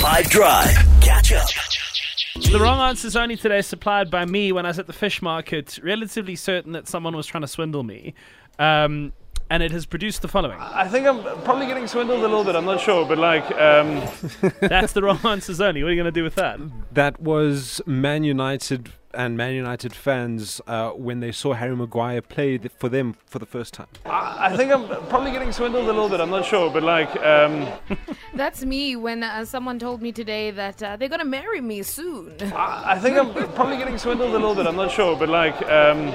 5 Drive. Catch up. The wrong answers only today supplied by me when I was at the fish market, relatively certain that someone was trying to swindle me. Um, and it has produced the following. I think I'm probably getting swindled a little bit. I'm not sure, but like, um, That's the wrong answers only. What are you going to do with that? That was Man United and Man United fans uh, when they saw Harry Maguire play th- for them for the first time. I, I think I'm probably getting swindled a little bit. I'm not sure, but like, um, That's me when uh, someone told me today that uh, they're gonna marry me soon. I, I think I'm probably getting swindled a little bit. I'm not sure, but like, um,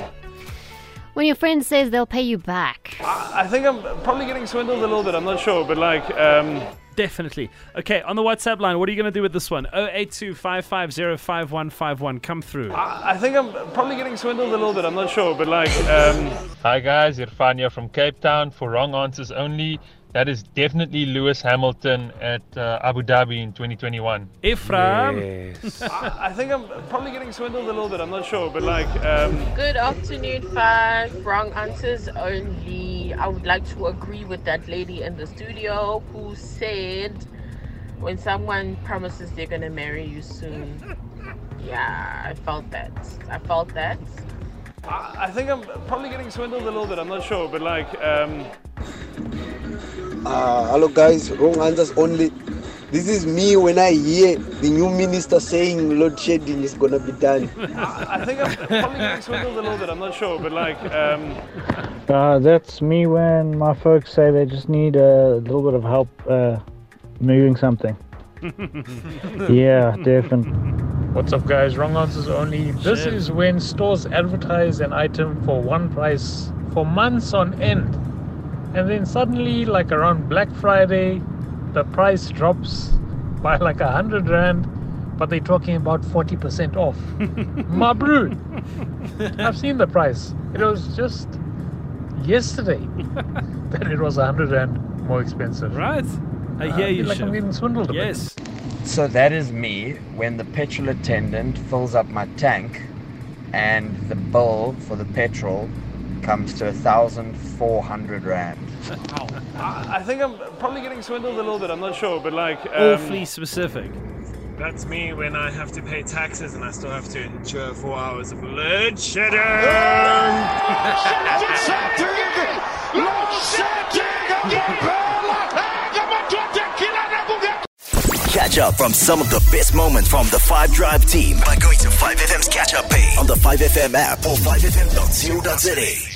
When your friend says they'll pay you back. I, I think I'm probably getting swindled a little bit. I'm not sure, but like, um, Definitely. Okay, on the WhatsApp line, what are you going to do with this one? 082 550 5151. Come through. I, I think I'm probably getting swindled a little bit. I'm not sure, but like, um, Hi guys, Irfan here from Cape Town for wrong answers only. That is definitely Lewis Hamilton at uh, Abu Dhabi in 2021. Ephraim. Yes. I, I think I'm probably getting swindled a little bit. I'm not sure, but like, um, Good afternoon, five wrong answers only. I would like to agree with that lady in the studio who said when someone promises they're gonna marry you soon. Yeah, I felt that. I felt that. I, I think I'm probably getting swindled a little bit. I'm not sure, but like, um, Uh, hello guys, wrong answers only. This is me when I hear the new minister saying load shedding is gonna be done. I, I think I'm probably getting swindled a little bit. I'm not sure, but like, um, Uh, that's me when my folks say they just need a little bit of help uh, moving something. yeah, definitely. What's up, guys? Wrong answers only. This Shit. is when stores advertise an item for one price for months on end. And then suddenly, like around Black Friday, the price drops by like a hundred rand, but they're talking about 40% off. Mabrut! I've seen the price. It was just yesterday that it was a hundred rand more expensive. Right. I uh, I hear feel you, like I'm Shiv. getting swindled a bit. Yes. So that is me when the petrol attendant fills up my tank and the bill for the petrol comes to a thousand four hundred rand. I, I think I'm probably getting swindled a little bit. I'm not sure, but like, um, Awfully specific. That's me when I have to pay taxes and I still have to endure four hours of load shedding. Catch up from some of the best moments from the 5 Drive team by going to 5FM's catch up page on the 5FM app or 5FM.co.za.